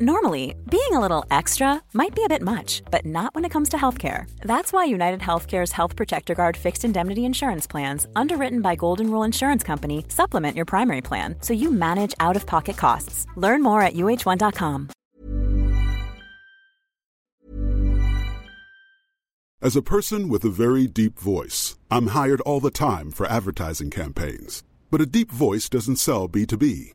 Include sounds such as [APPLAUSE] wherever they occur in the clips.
Normally, being a little extra might be a bit much, but not when it comes to healthcare. That's why United Healthcare's Health Protector Guard fixed indemnity insurance plans, underwritten by Golden Rule Insurance Company, supplement your primary plan so you manage out of pocket costs. Learn more at uh1.com. As a person with a very deep voice, I'm hired all the time for advertising campaigns. But a deep voice doesn't sell B2B,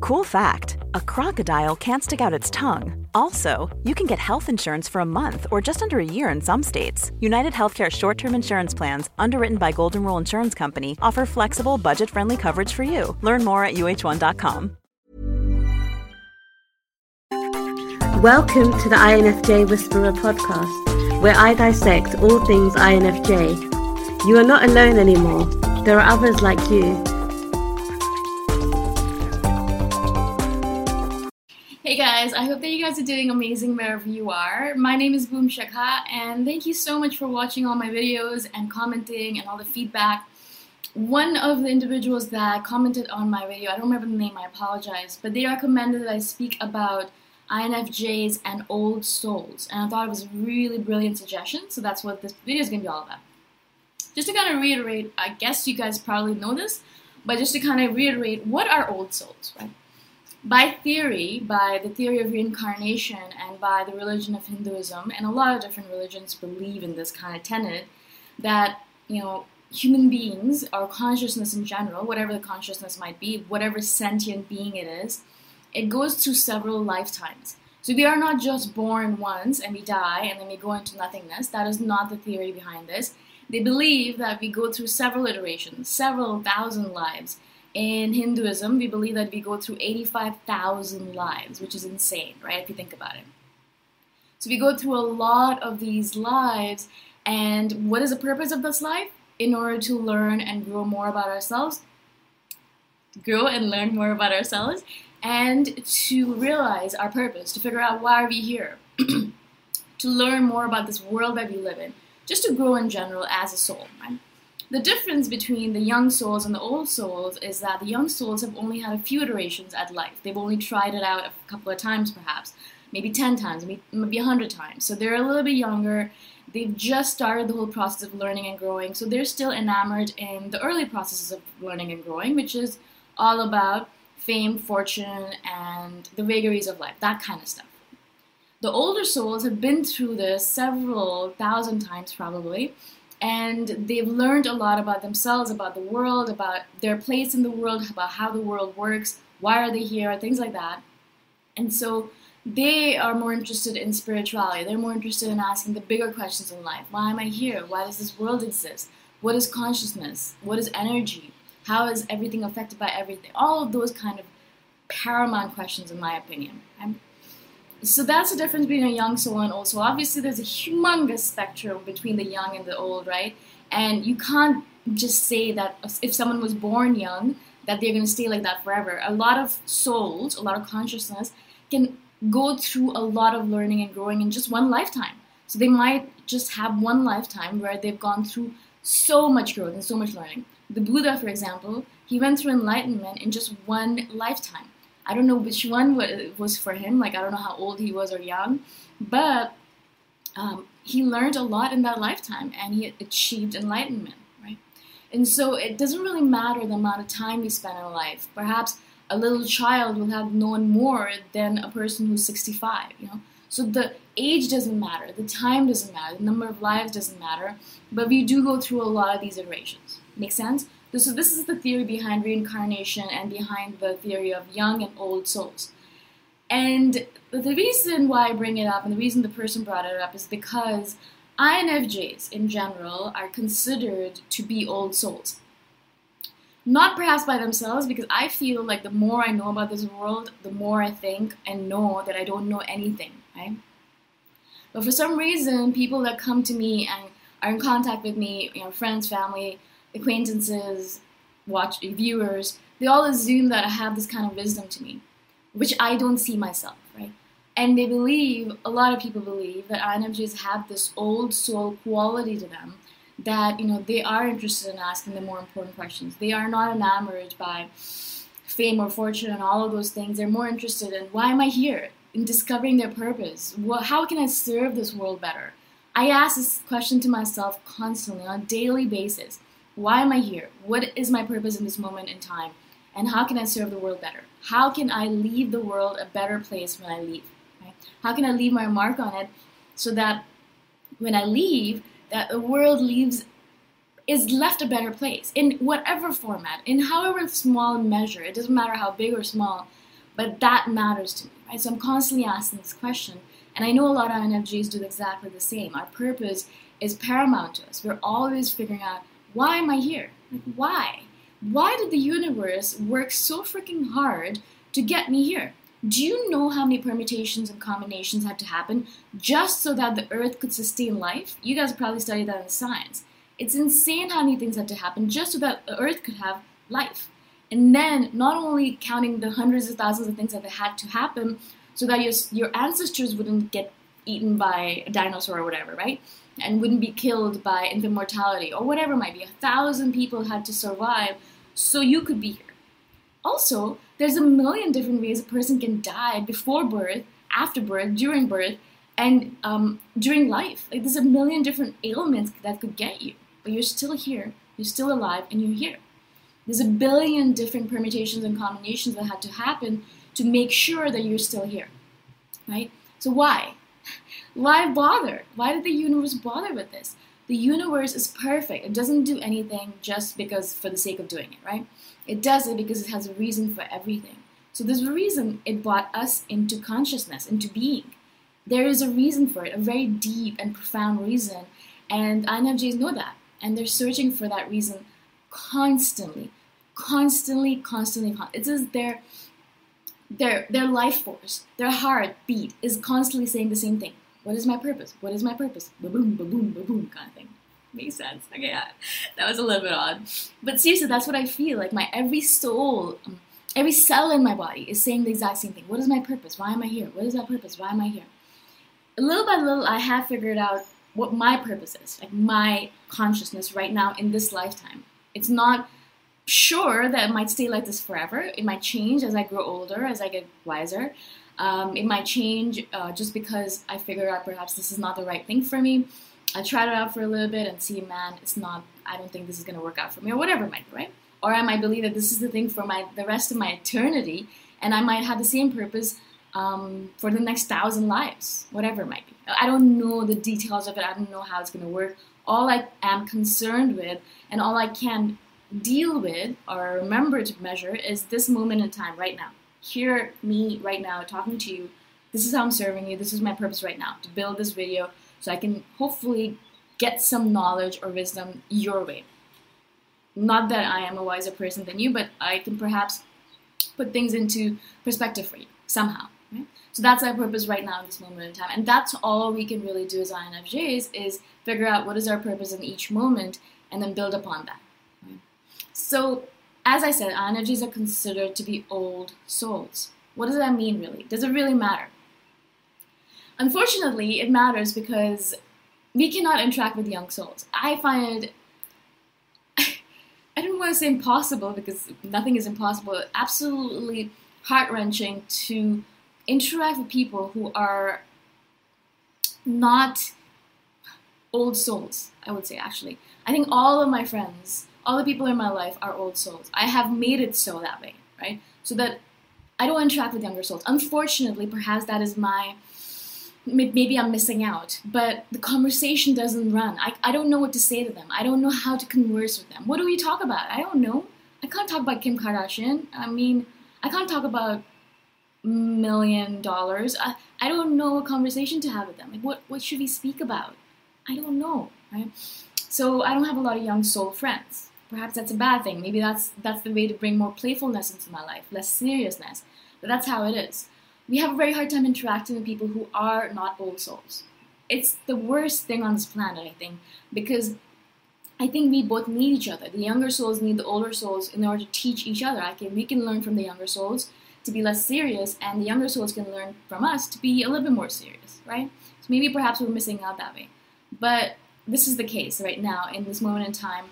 Cool fact a crocodile can't stick out its tongue. Also, you can get health insurance for a month or just under a year in some states. United Healthcare short term insurance plans, underwritten by Golden Rule Insurance Company, offer flexible, budget friendly coverage for you. Learn more at uh1.com. Welcome to the INFJ Whisperer podcast, where I dissect all things INFJ. You are not alone anymore, there are others like you. Guys, I hope that you guys are doing amazing wherever you are. My name is Boom Shikha, and thank you so much for watching all my videos and commenting and all the feedback. One of the individuals that commented on my video, I don't remember the name, I apologize, but they recommended that I speak about INFJs and old souls, and I thought it was a really brilliant suggestion, so that's what this video is going to be all about. Just to kind of reiterate, I guess you guys probably know this, but just to kind of reiterate, what are old souls, right? By theory, by the theory of reincarnation and by the religion of Hinduism, and a lot of different religions believe in this kind of tenet that, you know, human beings or consciousness in general, whatever the consciousness might be, whatever sentient being it is, it goes through several lifetimes. So we are not just born once and we die and then we go into nothingness. That is not the theory behind this. They believe that we go through several iterations, several thousand lives, in Hinduism, we believe that we go through 85,000 lives, which is insane, right? If you think about it. So we go through a lot of these lives, and what is the purpose of this life? In order to learn and grow more about ourselves, grow and learn more about ourselves, and to realize our purpose, to figure out why are we here, [CLEARS THROAT] to learn more about this world that we live in, just to grow in general as a soul, right? The difference between the young souls and the old souls is that the young souls have only had a few iterations at life. They've only tried it out a couple of times, perhaps, maybe 10 times, maybe, maybe 100 times. So they're a little bit younger. They've just started the whole process of learning and growing. So they're still enamored in the early processes of learning and growing, which is all about fame, fortune, and the vagaries of life, that kind of stuff. The older souls have been through this several thousand times, probably and they've learned a lot about themselves, about the world, about their place in the world, about how the world works, why are they here, things like that. And so they are more interested in spirituality. They're more interested in asking the bigger questions in life. Why am I here? Why does this world exist? What is consciousness? What is energy? How is everything affected by everything? All of those kind of paramount questions, in my opinion. So that's the difference between a young soul and old soul. Obviously, there's a humongous spectrum between the young and the old, right? And you can't just say that if someone was born young, that they're going to stay like that forever. A lot of souls, a lot of consciousness can go through a lot of learning and growing in just one lifetime. So they might just have one lifetime where they've gone through so much growth and so much learning. The Buddha, for example, he went through enlightenment in just one lifetime. I don't know which one was for him. Like I don't know how old he was or young, but um, he learned a lot in that lifetime, and he achieved enlightenment. Right? And so it doesn't really matter the amount of time we spend in life. Perhaps a little child will have known more than a person who's 65, you know. So the age doesn't matter, the time doesn't matter, the number of lives doesn't matter, but we do go through a lot of these iterations. Make sense? So this is the theory behind reincarnation and behind the theory of young and old souls. And the reason why I bring it up and the reason the person brought it up is because INFJs in general are considered to be old souls. Not perhaps by themselves, because I feel like the more I know about this world, the more I think and know that I don't know anything, right? But for some reason, people that come to me and are in contact with me, you know, friends, family, acquaintances, watch viewers, they all assume that I have this kind of wisdom to me, which I don't see myself, right? And they believe, a lot of people believe, that INFJs have this old soul quality to them that, you know, they are interested in asking the more important questions. They are not enamored by fame or fortune and all of those things. They're more interested in why am I here? In discovering their purpose. What, how can I serve this world better? I ask this question to myself constantly on a daily basis. Why am I here? What is my purpose in this moment in time? And how can I serve the world better? How can I leave the world a better place when I leave? Right? How can I leave my mark on it so that when I leave, that the world leaves is left a better place in whatever format, in however small measure. It doesn't matter how big or small, but that matters to me. Right? So I'm constantly asking this question, and I know a lot of INFJs do exactly the same. Our purpose is paramount to us. We're always figuring out why am I here? Like, why? Why did the universe work so freaking hard to get me here? Do you know how many permutations and combinations had to happen just so that the Earth could sustain life? You guys probably studied that in science. It's insane how many things had to happen just so that the Earth could have life. And then, not only counting the hundreds of thousands of things that had to happen so that your, your ancestors wouldn't get eaten by a dinosaur or whatever, right? And wouldn't be killed by infant mortality or whatever might be. A thousand people had to survive so you could be here. Also, there's a million different ways a person can die before birth, after birth, during birth, and um, during life. Like there's a million different ailments that could get you, but you're still here, you're still alive, and you're here. There's a billion different permutations and combinations that had to happen to make sure that you're still here, right? So why? Why bother? Why did the universe bother with this? The universe is perfect. It doesn't do anything just because for the sake of doing it, right? It does it because it has a reason for everything. So there's a reason it brought us into consciousness, into being. There is a reason for it, a very deep and profound reason. And INFJs know that. And they're searching for that reason constantly, constantly, constantly. It's as their their their life force, their heartbeat is constantly saying the same thing. What is my purpose? What is my purpose? Ba boom, ba boom, ba boom, kind of thing. Makes sense. Okay, yeah. that was a little bit odd, but seriously, that's what I feel. Like my every soul, um, every cell in my body is saying the exact same thing. What is my purpose? Why am I here? What is my purpose? Why am I here? Little by little, I have figured out what my purpose is, like my consciousness right now in this lifetime. It's not sure that it might stay like this forever. It might change as I grow older, as I get wiser. Um, it might change uh, just because I figure out perhaps this is not the right thing for me. I tried it out for a little bit and see, man, it's not. I don't think this is going to work out for me, or whatever it might be, right? Or I might believe that this is the thing for my the rest of my eternity, and I might have the same purpose um, for the next thousand lives, whatever it might be. I don't know the details of it. I don't know how it's going to work. All I am concerned with, and all I can deal with or remember to measure, is this moment in time right now hear me right now talking to you. This is how I'm serving you. This is my purpose right now to build this video so I can hopefully get some knowledge or wisdom your way. Not that I am a wiser person than you, but I can perhaps put things into perspective for you somehow. So that's our purpose right now in this moment in time. And that's all we can really do as INFJs is figure out what is our purpose in each moment and then build upon that. So as I said, INFJs are considered to be old souls. What does that mean, really? Does it really matter? Unfortunately, it matters because we cannot interact with young souls. I find [LAUGHS] I don't want to say impossible because nothing is impossible, absolutely heart wrenching to interact with people who are not old souls, I would say, actually. I think all of my friends all the people in my life are old souls. I have made it so that way, right? So that I don't interact with younger souls. Unfortunately, perhaps that is my maybe I'm missing out, but the conversation doesn't run. I, I don't know what to say to them. I don't know how to converse with them. What do we talk about? I don't know. I can't talk about Kim Kardashian. I mean, I can't talk about million dollars. I, I don't know a conversation to have with them. Like, what, what should we speak about? I don't know, right? So I don't have a lot of young soul friends. Perhaps that's a bad thing. Maybe that's that's the way to bring more playfulness into my life, less seriousness. But that's how it is we have a very hard time interacting with people who are not old souls. It's the worst thing on this planet, I think, because I think we both need each other. The younger souls need the older souls in order to teach each other. I can, we can learn from the younger souls to be less serious, and the younger souls can learn from us to be a little bit more serious, right? So maybe perhaps we're missing out that way. But this is the case right now, in this moment in time.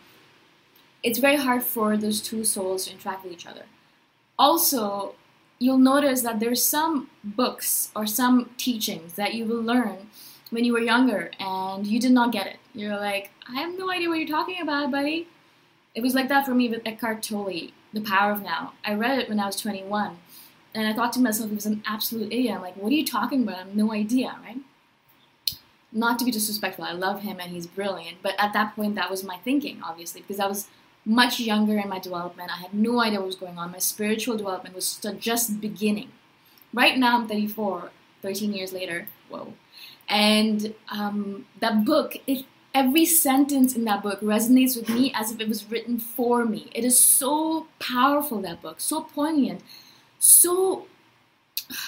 It's very hard for those two souls to interact with each other. Also, you'll notice that there's some books or some teachings that you will learn when you were younger and you did not get it. You're like, I have no idea what you're talking about, buddy. It was like that for me with Eckhart Tolle, The Power of Now. I read it when I was 21, and I thought to myself, he was an absolute idiot. I'm like, what are you talking about? I have no idea, right? Not to be disrespectful, I love him and he's brilliant, but at that point, that was my thinking, obviously, because I was much younger in my development. I had no idea what was going on. My spiritual development was just beginning. Right now, I'm 34, 13 years later. Whoa. And um, that book, it, every sentence in that book resonates with me as if it was written for me. It is so powerful, that book, so poignant, so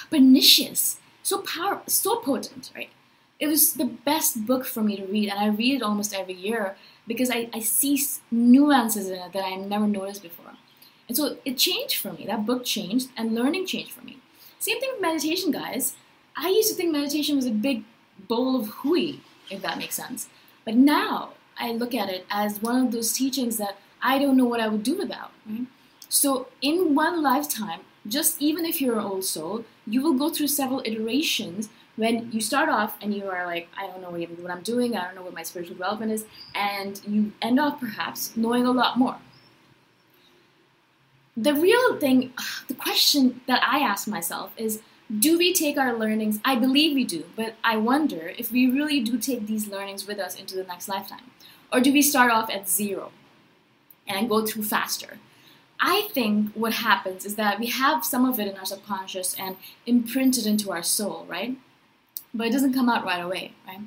pernicious, so power, so potent, right? It was the best book for me to read, and I read it almost every year because I, I see nuances in it that I never noticed before. And so it changed for me. That book changed and learning changed for me. Same thing with meditation, guys. I used to think meditation was a big bowl of hooey, if that makes sense. But now I look at it as one of those teachings that I don't know what I would do without. Right? So in one lifetime, just even if you're an old soul, you will go through several iterations when you start off and you are like, I don't know what I'm doing, I don't know what my spiritual development is, and you end up perhaps knowing a lot more. The real thing, [SIGHS] the question that I ask myself is do we take our learnings? I believe we do, but I wonder if we really do take these learnings with us into the next lifetime. Or do we start off at zero and go through faster? I think what happens is that we have some of it in our subconscious and imprinted into our soul, right? But it doesn't come out right away, right?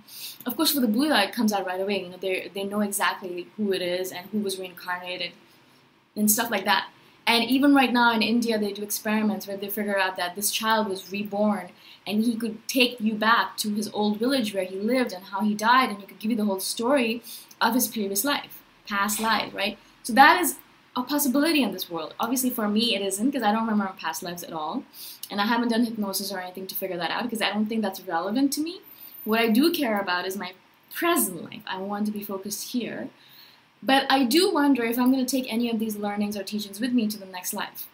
Of course, for the Buddha, it comes out right away. You know, they they know exactly who it is and who was reincarnated, and stuff like that. And even right now in India, they do experiments where they figure out that this child was reborn and he could take you back to his old village where he lived and how he died, and he could give you the whole story of his previous life, past life, right? So that is a possibility in this world. Obviously, for me, it isn't because I don't remember past lives at all. And I haven't done hypnosis or anything to figure that out because I don't think that's relevant to me. What I do care about is my present life. I want to be focused here. But I do wonder if I'm going to take any of these learnings or teachings with me to the next life.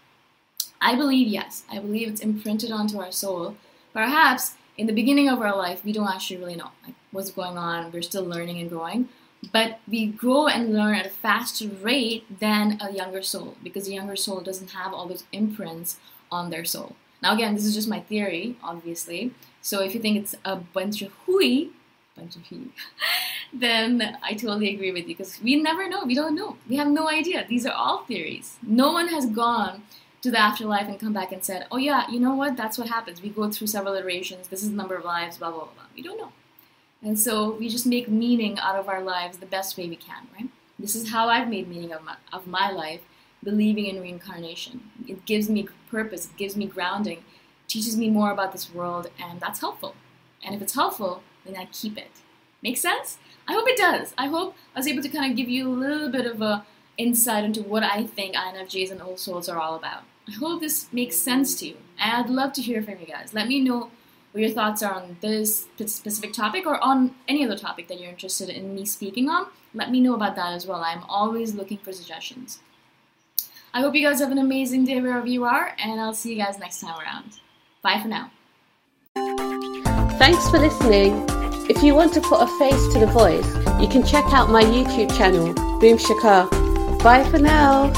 I believe yes. I believe it's imprinted onto our soul. Perhaps in the beginning of our life, we don't actually really know like, what's going on. We're still learning and growing but we grow and learn at a faster rate than a younger soul because a younger soul doesn't have all those imprints on their soul. Now, again, this is just my theory, obviously. So if you think it's a bunch of hooey, bunch of hooey, [LAUGHS] then I totally agree with you because we never know. We don't know. We have no idea. These are all theories. No one has gone to the afterlife and come back and said, oh, yeah, you know what? That's what happens. We go through several iterations. This is the number of lives, blah, blah. blah. We don't know. And so we just make meaning out of our lives the best way we can, right? This is how I've made meaning of my, of my life, believing in reincarnation. It gives me purpose, it gives me grounding, teaches me more about this world, and that's helpful. And if it's helpful, then I keep it. Make sense? I hope it does. I hope I was able to kind of give you a little bit of a insight into what I think INFJs and Old Souls are all about. I hope this makes sense to you. And I'd love to hear from you guys. Let me know what your thoughts are on this specific topic or on any other topic that you're interested in me speaking on, let me know about that as well. I'm always looking for suggestions. I hope you guys have an amazing day wherever you are, and I'll see you guys next time around. Bye for now. Thanks for listening. If you want to put a face to the voice, you can check out my YouTube channel, Boom Shikha. Bye for now.